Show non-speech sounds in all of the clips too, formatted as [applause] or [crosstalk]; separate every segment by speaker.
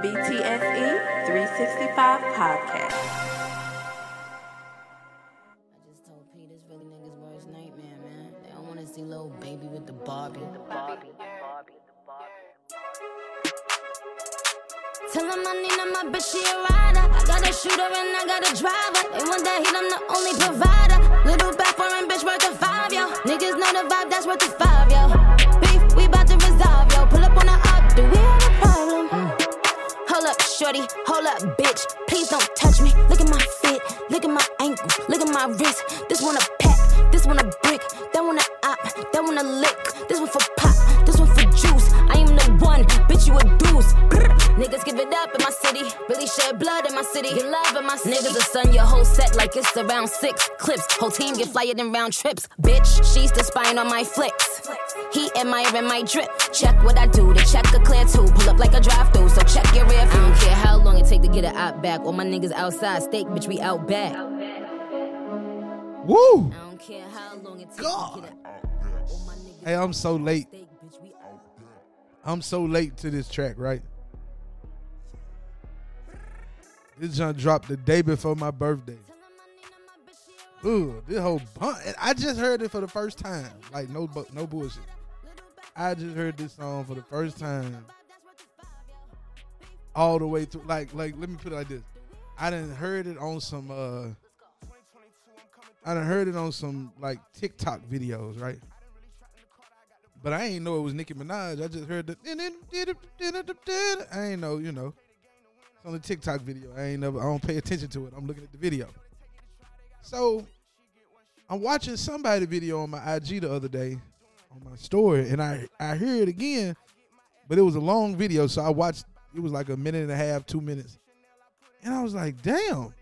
Speaker 1: BTSE 365 podcast.
Speaker 2: City, get love in my city. Niggas will sun your whole set like it's around six clips. Whole team get flyer than round trips. Bitch, she's the spine on my flicks. He admiring my drip. Check what I do, to check a clear too. Pull up like a drive through, so check your rear view. I don't care how long it take to get it out back. All my niggas outside, steak, bitch, we out back. I
Speaker 3: Woo!
Speaker 2: don't care how long it take
Speaker 3: God.
Speaker 2: to get it out back. All my niggas
Speaker 3: Hey, I'm so late.
Speaker 2: steak, bitch, we out back.
Speaker 3: I'm so late to this track, right? This junk dropped the day before my birthday. Ooh, this whole bun- I just heard it for the first time. Like no, no bullshit. I just heard this song for the first time, all the way through. Like, like let me put it like this: I didn't heard it on some. uh I done heard it on some like TikTok videos, right? But I ain't know it was Nicki Minaj. I just heard the. I ain't know, you know. It's on the TikTok video. I ain't never. I don't pay attention to it. I'm looking at the video. So, I'm watching somebody video on my IG the other day, on my story, and I I hear it again, but it was a long video, so I watched. It was like a minute and a half, two minutes, and I was like, damn.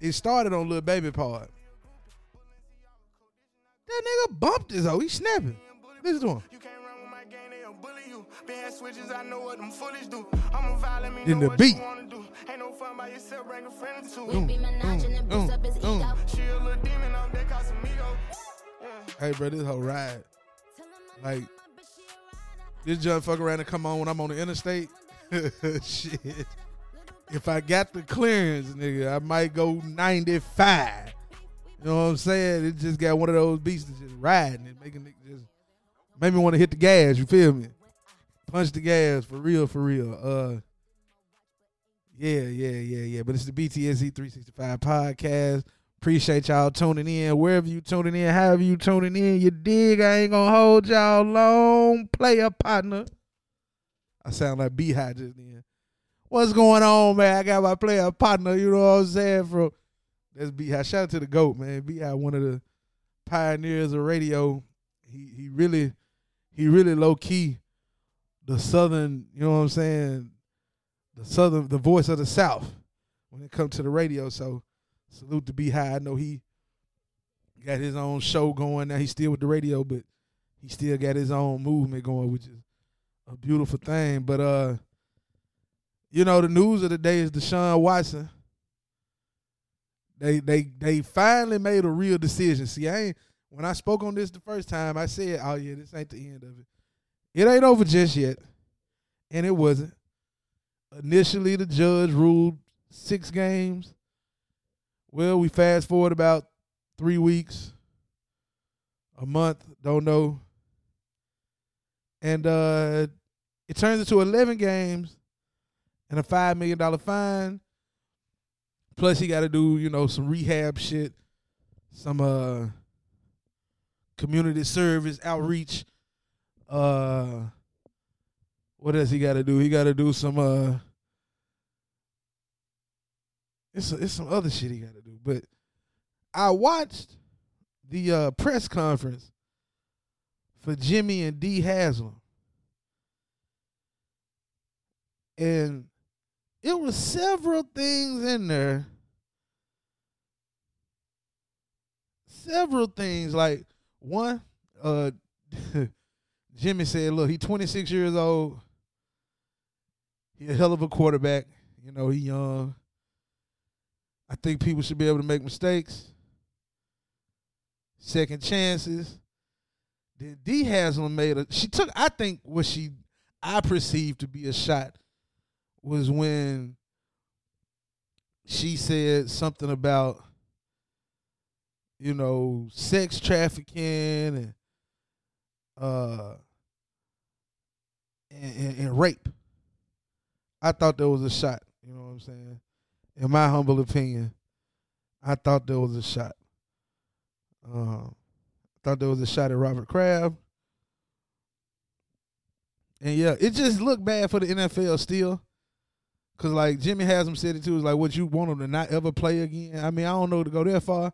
Speaker 3: It started on Lil Baby part. That nigga bumped his hoe. He snapping. Listen to him. Then
Speaker 4: know
Speaker 3: the
Speaker 4: what
Speaker 3: beat.
Speaker 4: you wanna do. Ain't no fun by yourself, mm, mm, mm, bring a friend or two.
Speaker 3: Boom,
Speaker 2: Nicki Minaj and then
Speaker 3: boom,
Speaker 2: boost up his
Speaker 3: boom.
Speaker 2: ego.
Speaker 4: She a little demon, I'm that Casamigo. Yeah.
Speaker 3: Hey, bro, this whole ride. Like, this junk fuck around and come on when I'm on the interstate. [laughs] Shit. If I got the clearance, nigga, I might go 95. You know what I'm saying? It just got one of those beats that just riding and making it just made me want to hit the gas. You feel me? Punch the gas for real, for real. Uh, yeah, yeah, yeah, yeah. But it's the BTSE 365 podcast. Appreciate y'all tuning in. Wherever you tuning in, however you tuning in, you dig. I ain't gonna hold y'all long. Player partner. I sound like Beehive just then. What's going on, man? I got my player partner. You know what I'm saying? From that's Beehive. Shout out to the goat, man. Beehive, one of the pioneers of radio. He he really he really low key the southern. You know what I'm saying? The southern, the voice of the South when it comes to the radio. So salute to Beehive. I know he got his own show going now. He's still with the radio, but he still got his own movement going, which is a beautiful thing. But uh, you know, the news of the day is Deshaun Watson. They they they finally made a real decision. See, I ain't when I spoke on this the first time, I said, "Oh yeah, this ain't the end of it. It ain't over just yet," and it wasn't. Initially, the judge ruled six games. Well, we fast forward about three weeks, a month, don't know. And uh it turns into eleven games and a five million dollar fine. Plus he gotta do, you know, some rehab shit, some uh community service outreach. Uh what does he gotta do? He gotta do some uh it's it's some other shit he got to do. But I watched the uh, press conference for Jimmy and Dee Haslam, and it was several things in there. Several things like one, uh, [laughs] Jimmy said, "Look, he's 26 years old. He a hell of a quarterback. You know, he young." I think people should be able to make mistakes, second chances. Then Dee Haslam made a. She took. I think what she, I perceived to be a shot was when she said something about you know sex trafficking and uh and, and, and rape. I thought there was a shot. You know what I'm saying? In my humble opinion, I thought there was a shot. Um, thought there was a shot at Robert Kraft. And yeah, it just looked bad for the NFL still. Cause like Jimmy Haslam said it too, is like what you want him to not ever play again. I mean, I don't know to go that far.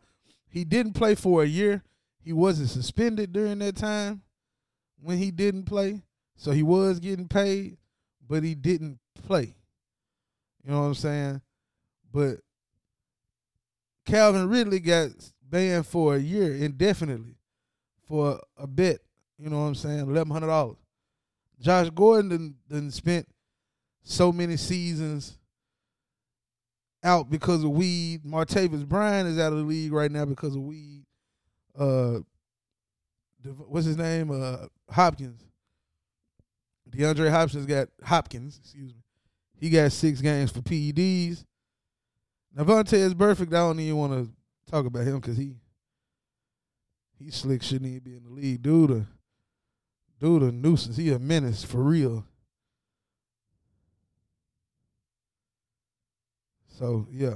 Speaker 3: He didn't play for a year. He wasn't suspended during that time when he didn't play. So he was getting paid, but he didn't play. You know what I'm saying? But Calvin Ridley got banned for a year indefinitely for a bet. You know what I'm saying? Eleven hundred dollars. Josh Gordon done spent so many seasons out because of weed. Martavis Bryant is out of the league right now because of weed. Uh, what's his name? Uh, Hopkins. DeAndre Hopkins got Hopkins. Excuse me. He got six games for PEDs. Now Vontaze Burfict. I don't even want to talk about him because he he slick shouldn't even be in the league. Dude, a, dude a nuisance. He a menace for real. So yeah,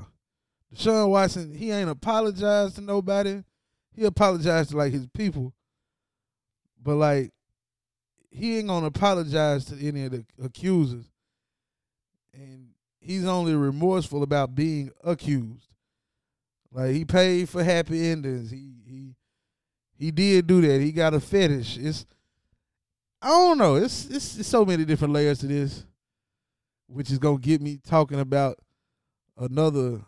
Speaker 3: Deshaun Watson, he ain't apologized to nobody. He apologized to like his people, but like he ain't gonna apologize to any of the accusers, and he's only remorseful about being accused. Like he paid for happy endings. He he he did do that. He got a fetish. It's I don't know. It's it's, it's so many different layers to this, which is gonna get me talking about another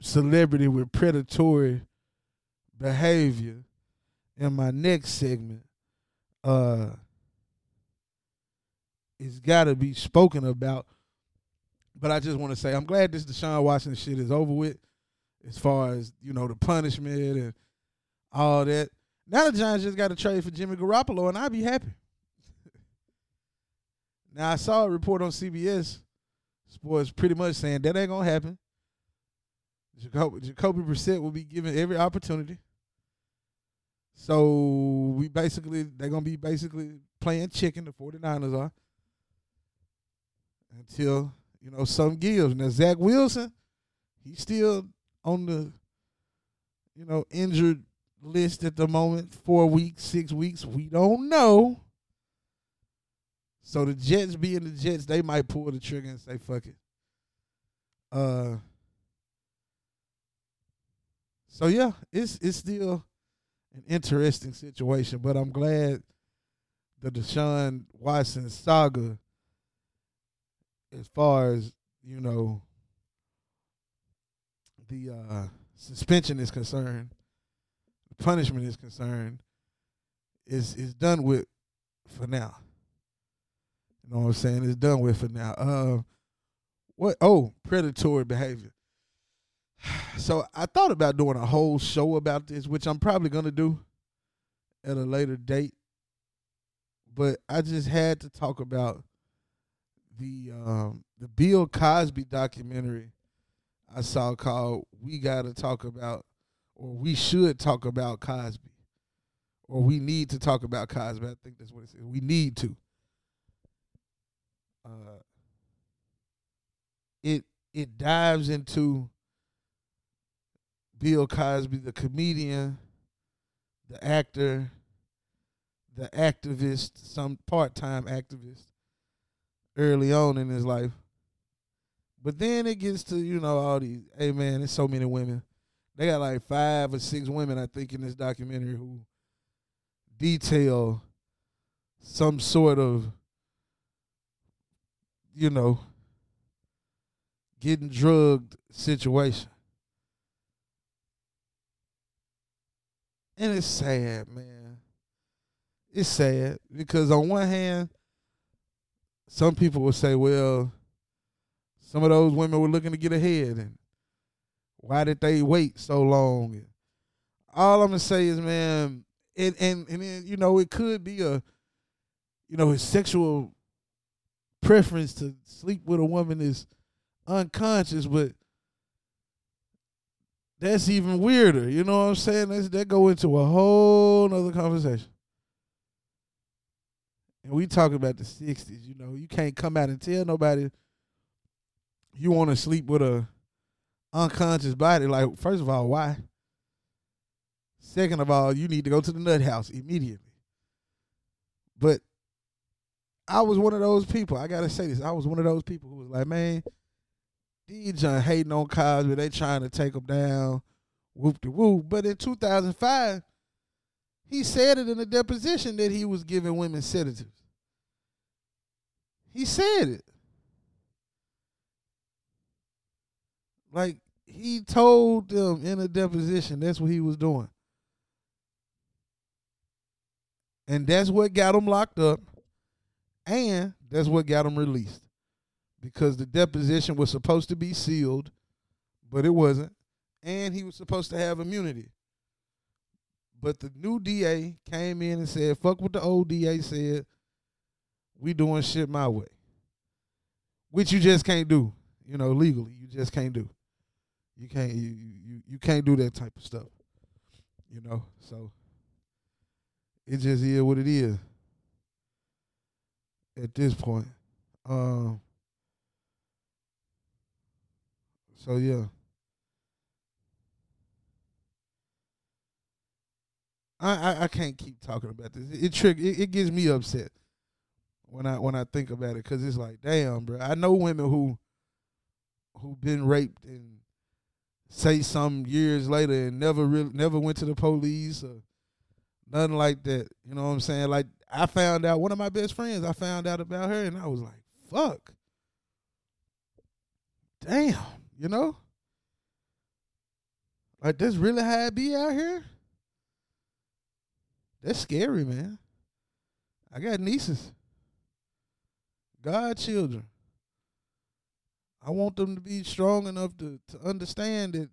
Speaker 3: celebrity with predatory behavior in my next segment. Uh, it's got to be spoken about. But I just want to say I'm glad this Deshaun Watson shit is over with, as far as you know the punishment and all that. Now the Giants just got to trade for Jimmy Garoppolo, and I'd be happy. [laughs] now I saw a report on CBS Sports pretty much saying that ain't gonna happen. Jacoby, Jacoby Brissett will be given every opportunity. So we basically they're gonna be basically playing chicken, the 49ers are. Until, you know, some gives. Now Zach Wilson, he's still on the, you know, injured list at the moment. Four weeks, six weeks. We don't know. So the Jets being the Jets, they might pull the trigger and say, fuck it. Uh so yeah, it's it's still an interesting situation, but I'm glad the Deshaun Watson saga, as far as you know, the uh, suspension is concerned, the punishment is concerned, is is done with for now. You know what I'm saying? It's done with for now. Uh, what? Oh, predatory behavior. So I thought about doing a whole show about this, which I'm probably gonna do at a later date. But I just had to talk about the um, the Bill Cosby documentary I saw called "We Got to Talk About" or "We Should Talk About Cosby" or "We Need to Talk About Cosby." I think that's what it says. We need to. Uh, it it dives into Bill Cosby, the comedian, the actor, the activist, some part time activist early on in his life. But then it gets to, you know, all these, hey man, there's so many women. They got like five or six women, I think, in this documentary who detail some sort of, you know, getting drugged situation. And it's sad, man. It's sad because on one hand, some people will say, well, some of those women were looking to get ahead and why did they wait so long? All I'm gonna say is, man, and and and then, you know, it could be a you know, his sexual preference to sleep with a woman is unconscious, but that's even weirder. You know what I'm saying? That's, that go into a whole nother conversation. And we talk about the '60s. You know, you can't come out and tell nobody you want to sleep with a unconscious body. Like, first of all, why? Second of all, you need to go to the nut house immediately. But I was one of those people. I gotta say this. I was one of those people who was like, man, these hating on Cosby. They trying to take him down. Whoop de whoop. But in 2005, he said it in a deposition that he was giving women sedatives. He said it. Like he told them in a deposition that's what he was doing. And that's what got him locked up. And that's what got him released. Because the deposition was supposed to be sealed, but it wasn't. And he was supposed to have immunity. But the new DA came in and said, fuck what the old DA said. We doing shit my way. Which you just can't do. You know, legally. You just can't do. You can't you you, you can't do that type of stuff. You know, so it just is what it is at this point. Um so yeah. I, I, I can't keep talking about this. It, it trick it, it gets me upset when I when I think about it because it's like, damn, bro. I know women who who been raped and say some years later and never really never went to the police or nothing like that. You know what I'm saying? Like I found out one of my best friends. I found out about her and I was like, fuck, damn. You know, like that's really how it be out here. That's scary, man. I got nieces, godchildren. I want them to be strong enough to, to understand that,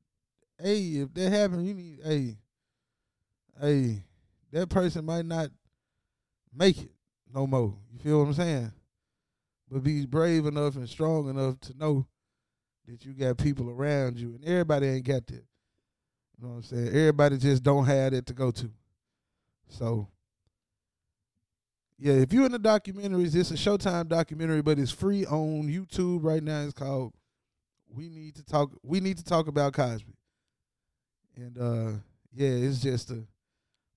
Speaker 3: hey, if that happens, you need, hey, hey, that person might not make it no more. You feel what I'm saying? But be brave enough and strong enough to know that you got people around you, and everybody ain't got that. You know what I'm saying? Everybody just don't have that to go to. So, yeah, if you're in the documentaries, it's a Showtime documentary, but it's free on YouTube right now. It's called "We Need to Talk." We need to talk about Cosby, and uh, yeah, it's just a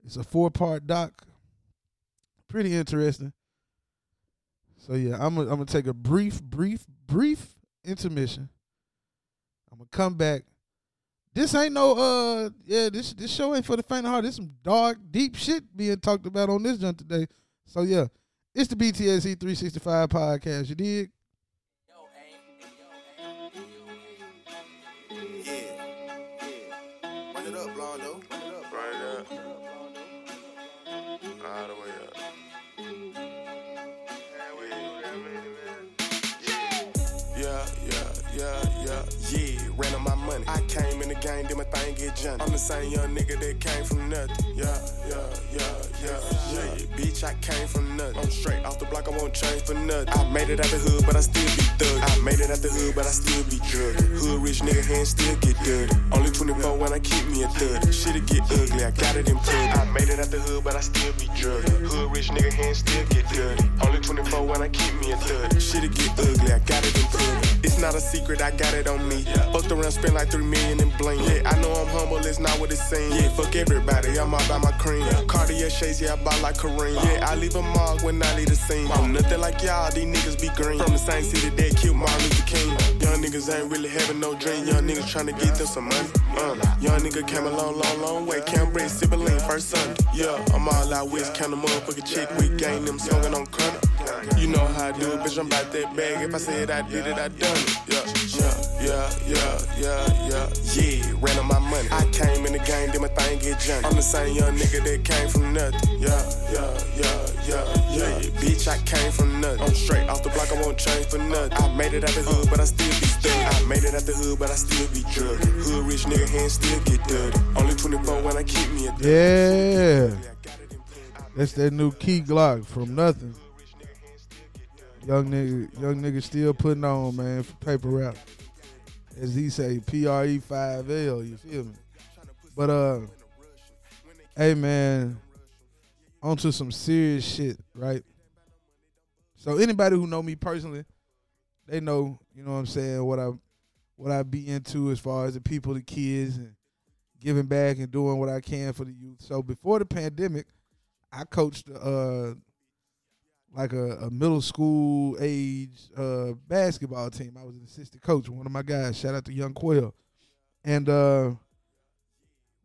Speaker 3: it's a four part doc. Pretty interesting. So yeah, I'm gonna I'm gonna take a brief, brief, brief intermission. I'm gonna come back. This ain't no uh yeah, this this show ain't for the faint of heart. This some dark, deep shit being talked about on this jump today. So yeah, it's the BTSE 365 podcast. You dig?
Speaker 4: Yeah, yeah, yeah. Ran on my money. I came in the game, did my thing, get jumped. I'm the same young nigga that came from nothing. Yeah, yeah, yeah, yeah, yeah. Bitch, I came from nothing. I'm straight off the block, I won't change for nothing. I made it out the hood, but I still be thug. I made it out the hood, but I still be drug. Hood rich nigga hands still get dirty. Only 24 when I keep me a thug. Shit'll get ugly, I got it in plug. I made it out the hood, but I still be drug. Hood rich nigga hands still get dirty. Only 24 when I keep me a thug. Shit'll get ugly, I got it in plug. It's not a secret, I got it on me. Fucked around, spent like three million in bling. Yeah, I know I'm humble, it's not what it seems. Yeah, fuck everybody, I'm all about my cream. Cartier yeah, I buy like Kareem. Yeah, I leave a mark when I leave the scene. I'm nothing like y'all, these niggas be green. From the same city that killed Martin Luther King. Young niggas ain't really having no dream. Young niggas tryna get them some money. Uh, young nigga came a long, long, long way. Break sibling first Sunday. Yeah, I'm all out west, count a motherfucking check. We gang them swinging on credit. You know how I do it, bitch. I'm about that bag. If I said I did it, I done it. Yeah, yeah, yeah, yeah, yeah, yeah. Yeah, ran on my money. I came in the game, did my thing, get jumped. I'm the same young nigga that came from nothing. Yeah, yeah, yeah, yeah, yeah. Bitch, I came from nothing. I'm straight off the block, I won't change for nothing. I made it out the hood, but I still be stuck. I made it out the hood, but I still be drug. Hood rich nigga hands still get dirty. Only 24 when I keep me a.
Speaker 3: Yeah. That's that new Key Glock from nothing. young nigga, young nigga still putting on, man, for paper rap. As he say, P R E five L. You feel me? But uh, hey man, onto some serious shit, right? So anybody who know me personally, they know, you know what I'm saying, what I what I be into as far as the people, the kids, and giving back and doing what I can for the youth. So before the pandemic, I coached uh like a, a middle school age uh basketball team. I was an assistant coach, one of my guys. Shout out to Young Quill. And uh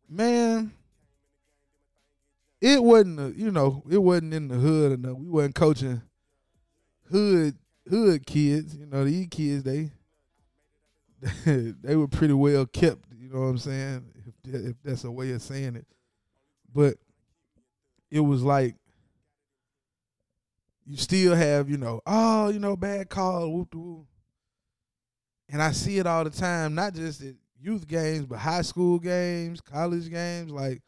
Speaker 3: man, it wasn't a, you know, it wasn't in the hood enough. We wasn't coaching hood hood kids. You know, these kids they [laughs] they were pretty well kept. You know what I'm saying? If, if that's a way of saying it, but it was like you still have you know oh you know bad call whoop whoop. and I see it all the time, not just at youth games, but high school games, college games, like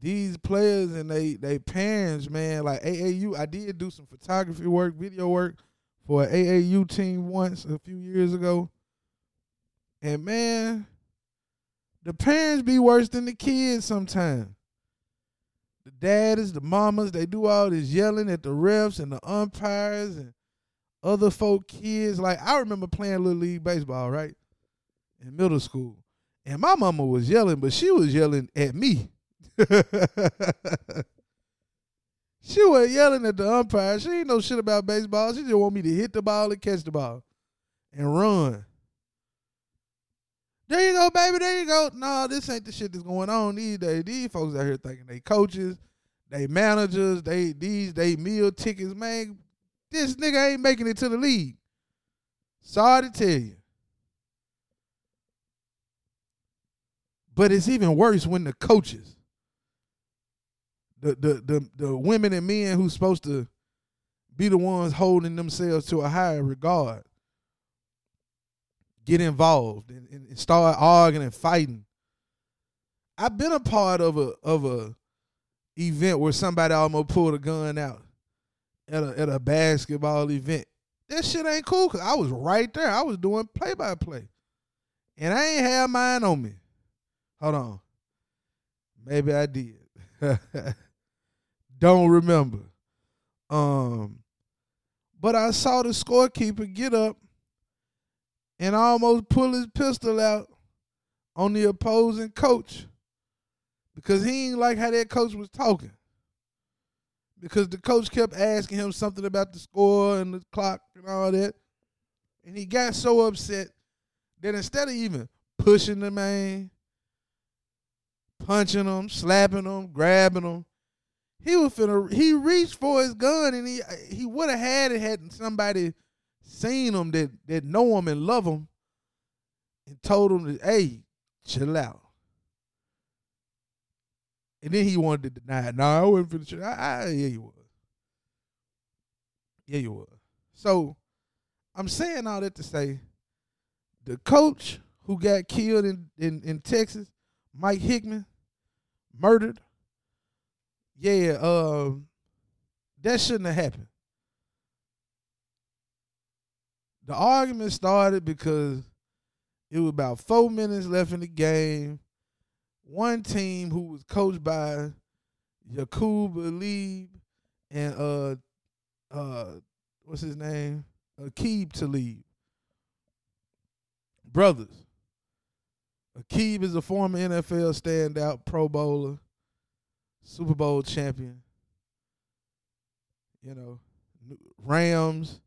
Speaker 3: these players and they they parents, man, like AAU. I did do some photography work, video work for an AAU team once a few years ago. And man, the parents be worse than the kids sometimes. The daddies, the mamas, they do all this yelling at the refs and the umpires and other folk kids. Like I remember playing little league baseball, right? In middle school. And my mama was yelling, but she was yelling at me. [laughs] she was yelling at the umpire. She ain't know shit about baseball. She just want me to hit the ball and catch the ball and run. There you go, baby. There you go. No, this ain't the shit that's going on these days. These folks out here thinking they coaches, they managers, they these they meal tickets, man. This nigga ain't making it to the league. Sorry to tell you. But it's even worse when the coaches, the the the, the women and men who's supposed to be the ones holding themselves to a higher regard get involved and, and start arguing and fighting. I've been a part of a of a event where somebody almost pulled a gun out at a at a basketball event. That shit ain't cool because I was right there. I was doing play by play. And I ain't have mine on me. Hold on. Maybe I did. [laughs] Don't remember. Um, but I saw the scorekeeper get up and almost pull his pistol out on the opposing coach because he ain't like how that coach was talking. Because the coach kept asking him something about the score and the clock and all that. And he got so upset that instead of even pushing the man, punching him, slapping him, grabbing him, he was finna he reached for his gun and he he would have had it had somebody seen him that that know him and love him and told him that, hey, chill out. And then he wanted to deny it. No, I wasn't finna chill. I, I, yeah, you was. Yeah, you was. So I'm saying all that to say the coach who got killed in, in, in Texas, Mike Hickman, murdered. Yeah, um, that shouldn't have happened. The argument started because it was about four minutes left in the game. One team who was coached by Yaqub Talib and uh uh what's his name? Aqib Talib. Brothers. Aqib is a former NFL standout Pro Bowler, Super Bowl champion. You know, Rams,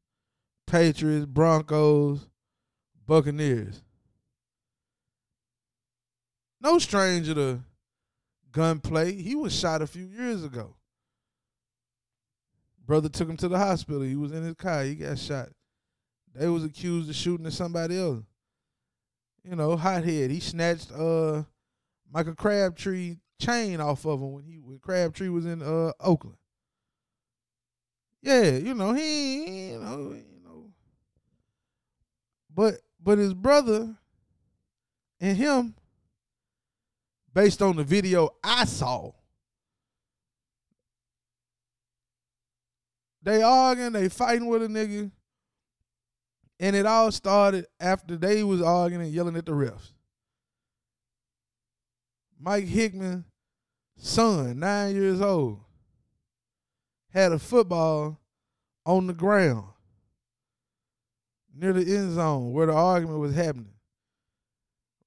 Speaker 3: Patriots, Broncos, Buccaneers. No stranger to gunplay. He was shot a few years ago. Brother took him to the hospital. He was in his car. He got shot. They was accused of shooting at somebody else. You know, hothead. He snatched uh Michael Crabtree chain off of him when he when Crabtree was in uh Oakland. Yeah, you know, he you know, but but his brother and him, based on the video I saw, they arguing, they fighting with a nigga. And it all started after they was arguing and yelling at the refs. Mike Hickman, son, nine years old, had a football on the ground near the end zone where the argument was happening.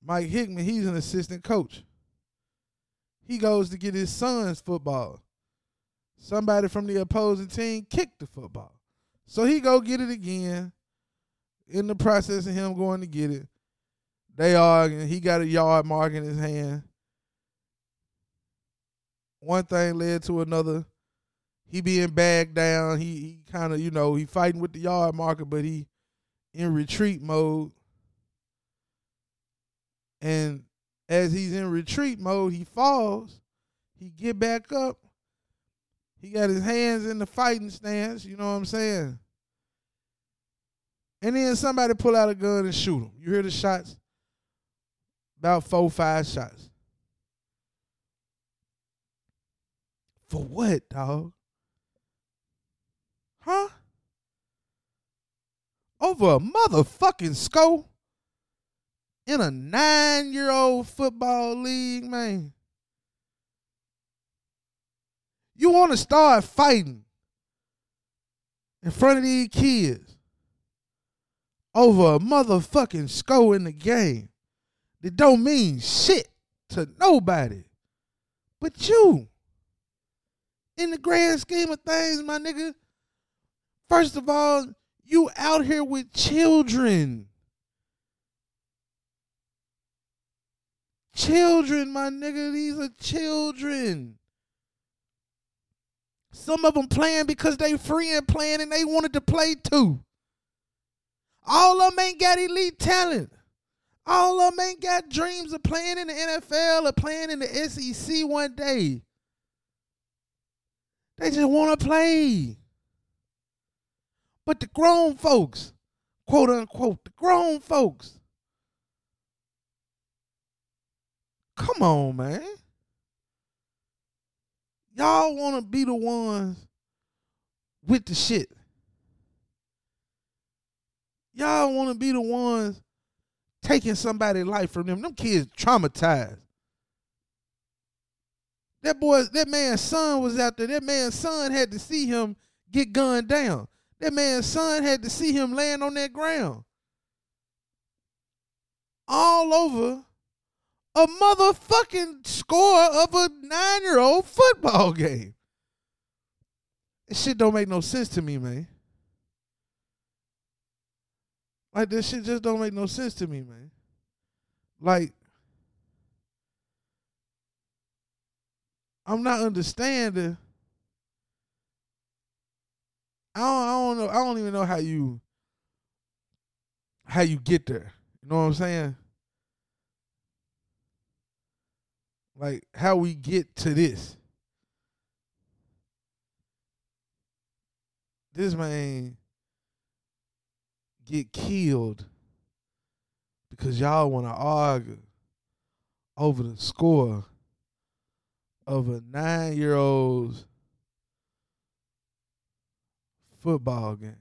Speaker 3: Mike Hickman, he's an assistant coach. He goes to get his son's football. Somebody from the opposing team kicked the football. So he go get it again. In the process of him going to get it, they arguing. He got a yard mark in his hand. One thing led to another. He being bagged down. He, he kind of, you know, he fighting with the yard marker, but he in retreat mode. And as he's in retreat mode, he falls. He get back up. He got his hands in the fighting stance, you know what I'm saying? And then somebody pull out a gun and shoot him. You hear the shots? About four, five shots. For what, dog? Huh? Over a motherfucking score in a nine year old football league, man. You want to start fighting in front of these kids over a motherfucking score in the game that don't mean shit to nobody but you. In the grand scheme of things, my nigga, first of all, you out here with children. Children, my nigga, these are children. Some of them playing because they free and playing and they wanted to play too. All of them ain't got elite talent. All of them ain't got dreams of playing in the NFL or playing in the SEC one day. They just want to play. But the grown folks, quote unquote, the grown folks, come on, man. Y'all want to be the ones with the shit. Y'all want to be the ones taking somebody's life from them. Them kids traumatized. That boy, that man's son was out there. That man's son had to see him get gunned down. That man's son had to see him laying on that ground. All over a motherfucking score of a nine year old football game. This shit don't make no sense to me, man. Like this shit just don't make no sense to me, man. Like I'm not understanding. I don't, I don't know. I don't even know how you how you get there. You know what I'm saying? Like how we get to this. This man get killed because y'all want to argue over the score of a nine year old's football game.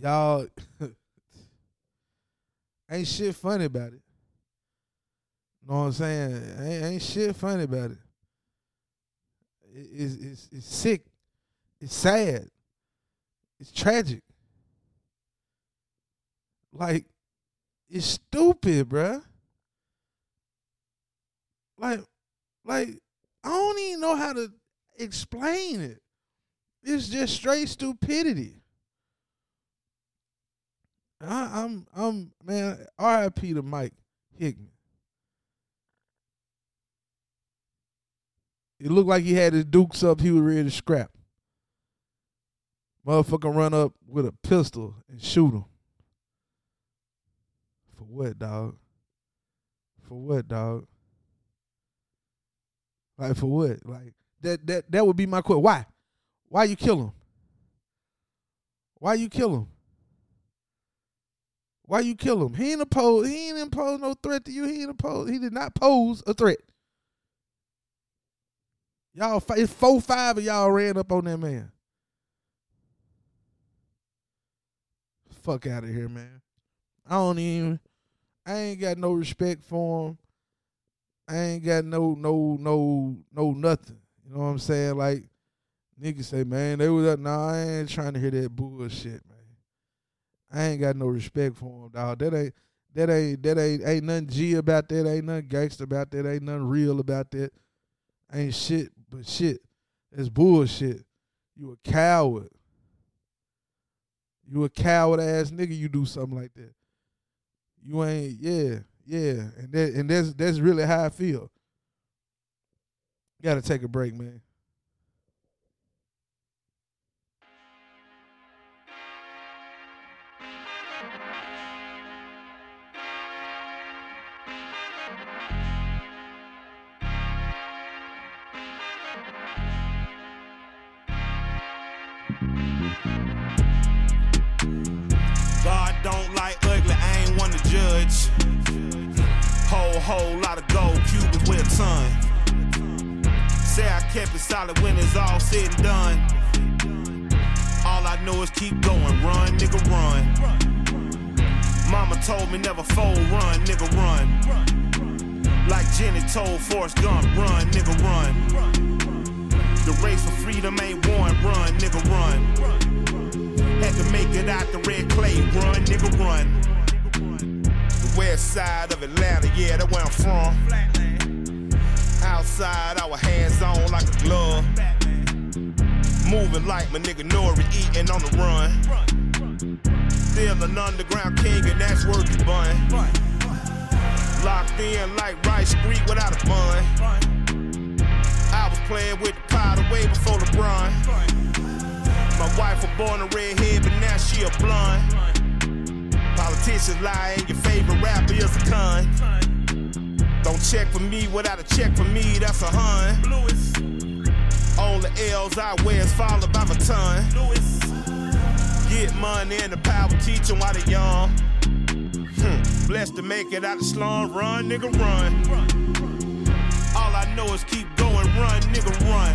Speaker 3: Y'all [laughs] ain't shit funny about it. Know what I'm saying? Ain't, ain't shit funny about it. it it's, it's, it's sick. It's sad. It's tragic. Like, it's stupid, bruh. Like, like I don't even know how to explain it. It's just straight stupidity. I, I'm, I'm, man. R.I.P. to Mike Hickman. It looked like he had his dukes up. He was ready to scrap. Motherfucker run up with a pistol and shoot him. For what, dog? For what, dog? Like for what? Like that that that would be my question. Why? Why you kill him? Why you kill him? Why you kill him? He ain't impose. He ain't impose no threat to you. He ain't impose. He did not pose a threat. Y'all, it's four, five of y'all ran up on that man. Fuck out of here, man. I don't even. I ain't got no respect for him. I ain't got no, no, no, no nothing. You know what I'm saying? Like niggas say, man, they was up. Nah, I ain't trying to hear that bullshit, man. I ain't got no respect for him, dog. That ain't. That ain't that ain't ain't nothing G about that. Ain't nothing gangster about that. Ain't nothing real about that. Ain't shit but shit. It's bullshit. You a coward. You a coward ass nigga. You do something like that. You ain't yeah yeah, and that and that's that's really how I feel. Got to take a break, man.
Speaker 5: Whole, whole lot of gold Cubans with a ton. Say I kept it solid when it's all said and done. All I know is keep going, run, nigga, run. Mama told me never fold, run, nigga, run. Like Jenny told Forrest Gump, run, nigga, run. The race for freedom ain't won, run, nigga, run. Had to make it out the red clay, run, nigga, run. The west side of Atlanta, yeah, that's where I'm from. Outside, our hands on like a glove. Moving like my nigga Nori, eating on the run. Still an underground king, and that's worth it, bun. Locked in like Rice Street without a bun. I was playing with the powder way before LeBron. My wife was born a redhead, but now she a blonde. Politicians lie, and your favorite rapper is a con. Don't check for me without a check for me, that's a hun. All the L's I wear is followed by a ton. Get money and the power teach 'em while they young. Hmm. Blessed to make it out the slum, run, nigga, run. All I know is keep going, run, nigga, run.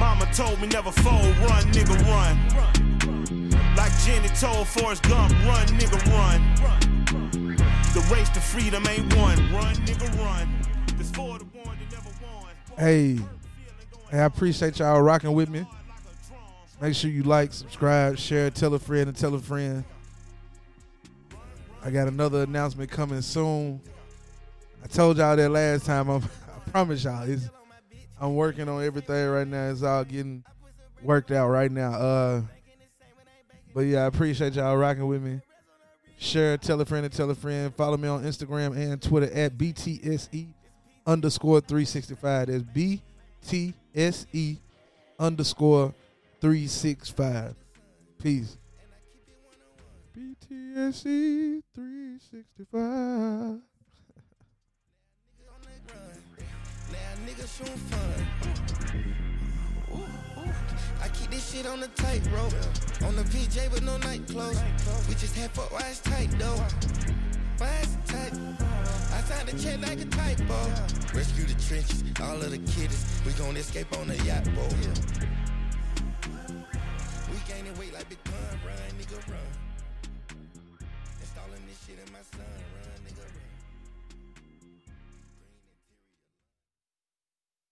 Speaker 5: Mama told me never fold, run, nigga, run. Like Jenny told Forrest Gump, run, nigga, run. The race to freedom ain't won, run, nigga, run. One that never won.
Speaker 3: Hey, hey, I appreciate y'all rocking with me. Make sure you like, subscribe, share, tell a friend, and tell a friend. I got another announcement coming soon. I told y'all that last time. I'm, [laughs] I promise y'all, it's, I'm working on everything right now. It's all getting worked out right now. Uh, but yeah, I appreciate y'all rocking with me. Share, tell a friend, and tell a friend. Follow me on Instagram and Twitter at BTSE underscore 365. That's BTSE underscore 365. Peace. BTSE 365.
Speaker 6: I keep this shit on the tight rope. On the VJ with no night clothes. We just had why it's tight though. Why it's tight? I signed a check like a typo. Rescue the trenches, all of the kiddies. We gon' escape on a yacht boat. We gaining weight like Big Pun, run, nigga, run.